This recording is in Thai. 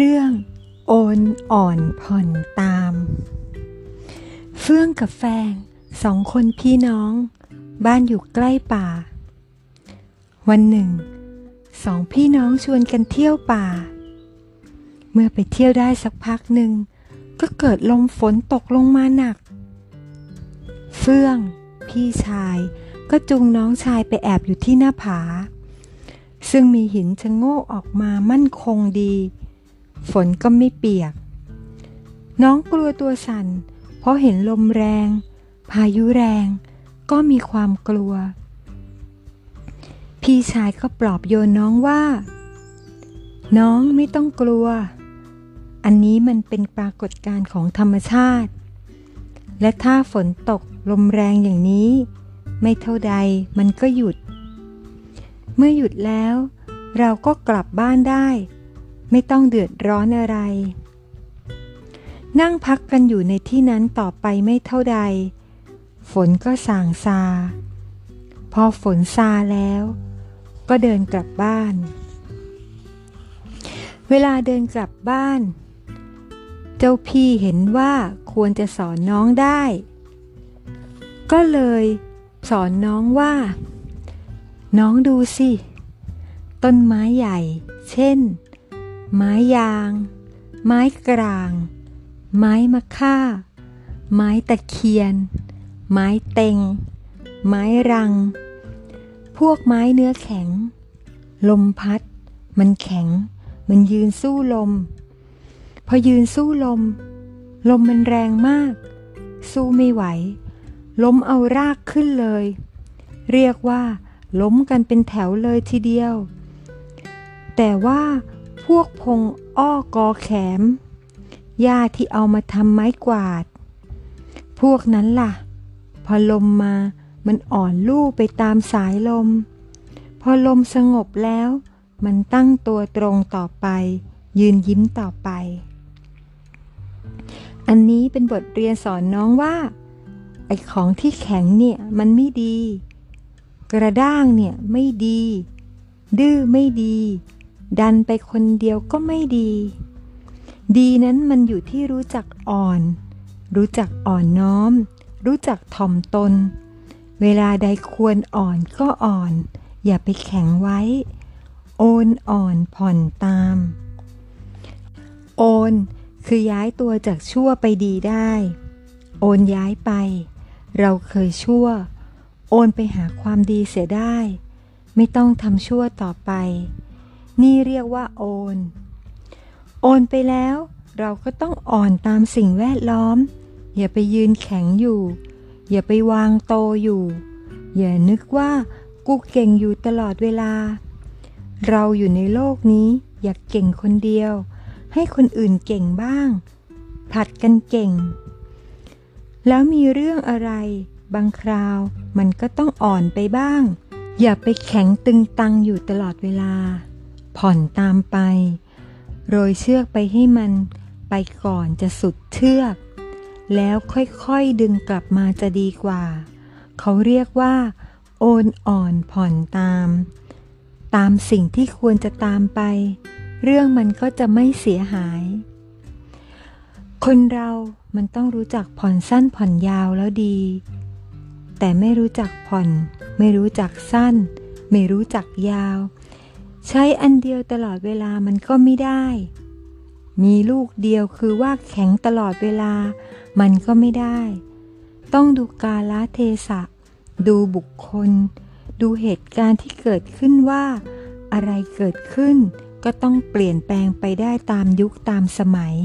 เรื่องโอนอ่อนผ่อนตาม เฟื่องกับแฟงสองคนพี่น้อง บ้านอยู่ใกล้ป่า วันหนึ่ง สองพี่น้องชวนกันเที่ยวป่า เมื่อไปเที่ยวได้สักพักหนึ่ง ก็เกิดลมฝนตกลงมาหนัก เฟื่อง พี่ชายก็จูงน้องชายไปแอบอยู่ที่หน้าผา ซึ่งมีหินชะโงกออกมามั่นคงดี ฝนก็ไม่เปียก น้องกลัวตัวสั่น เพราะเห็นลมแรง พายุแรง ก็มีความกลัว พี่ชายก็ปลอบโยนน้องว่า น้องไม่ต้องกลัว อันนี้มันเป็นปรากฏการณ์ของธรรมชาติ และถ้าฝนตกลมแรงอย่างนี้ ไม่เท่าใดมันก็หยุด เมื่อหยุดแล้ว เราก็กลับบ้านได้ ไม่ต้องเดือดร้อนอะไร นั่งพักกันอยู่ในที่นั้นต่อไปไม่เท่าใด ฝนก็สางซา พอฝนซาแล้ว ก็เดินกลับบ้าน เวลาเดินกลับบ้าน เจ้าพี่เห็นว่าควรจะสอนน้องได้ ก็เลยสอนน้องว่า น้องดูสิ ต้นไม้ใหญ่ เช่น ไม้ยาง ไม้กลาง ไม้มะค่า ไม้ตะเคียน ไม้เต็ง ไม้รัง พวกไม้เนื้อแข็ง ลมพัด มันแข็ง มันยืนสู้ลม พอยืนสู้ลม ลมมันแรงมาก สู้ไม่ไหว ล้มเอารากขึ้นเลย เรียกว่า ล้มกันเป็นแถวเลยทีเดียว แต่ว่า พวกพงอ้อกอแขมหญ้าที่เอามาทำไม้กวาด พวกนั้นล่ะ พอลมมามันอ่อนลู่ไปตามสายลม พอลมสงบแล้ว มันตั้งตัวตรงต่อไป ยืนยิ้มต่อไป อันนี้เป็นบทเรียนสอนน้องว่า ไอของที่แข็งเนี่ยมันไม่ดี กระด้างเนี่ยไม่ดี ดื้อไม่ดี ดันไปคนเดียวก็ไม่ดี ดีนั้นมันอยู่ที่รู้จักอ่อน รู้จักอ่อนน้อม รู้จักถ่อมตน เวลาใดควรอ่อนก็อ่อน อย่าไปแข็งไว้ โอนอ่อนผ่อนตาม โอนคือย้ายตัวจากชั่วไปดีได้ โอนย้ายไป เราเคยชั่ว โอนไปหาความดีเสียได้ ไม่ต้องทำชั่วต่อไป นี่เรียกว่าโอน โอนไปแล้ว เราก็ต้องอ่อนตามสิ่งแวดล้อม อย่าไปยืนแข็งอยู่ อย่าไปวางโตอยู่ อย่านึกว่ากูเก่งอยู่ตลอดเวลา เราอยู่ในโลกนี้อย่าเก่งคนเดียว ให้คนอื่นเก่งบ้าง ผลัดกันเก่ง แล้วมีเรื่องอะไร บางคราวมันก็ต้องอ่อนไปบ้าง อย่าไปแข็งตึงตังอยู่ตลอดเวลา ผ่อนตามไป โรยเชือกไปให้มันไปก่อนจะสุดเชือก แล้วค่อยๆดึงกลับมาจะดีกว่า เขาเรียกว่า โอนอ่อนผ่อนตาม ตามสิ่งที่ควรจะตามไป เรื่องมันก็จะไม่เสียหาย คนเรามันต้องรู้จักผ่อนสั้นผ่อนยาวแล้วดี แต่ไม่รู้จักผ่อน ไม่รู้จักสั้น ไม่รู้จักยาว ใช้อันเดียวตลอดเวลามันก็ไม่ได้ มีลูกเดียวคือว่าแข็งตลอดเวลา มันก็ไม่ได้ ต้องดูกาลเทศะ ดูบุคคล ดูเหตุการณ์ที่เกิดขึ้นว่า อะไรเกิดขึ้นก็ต้องเปลี่ยนแปลงไปได้ตามยุคตามสมัย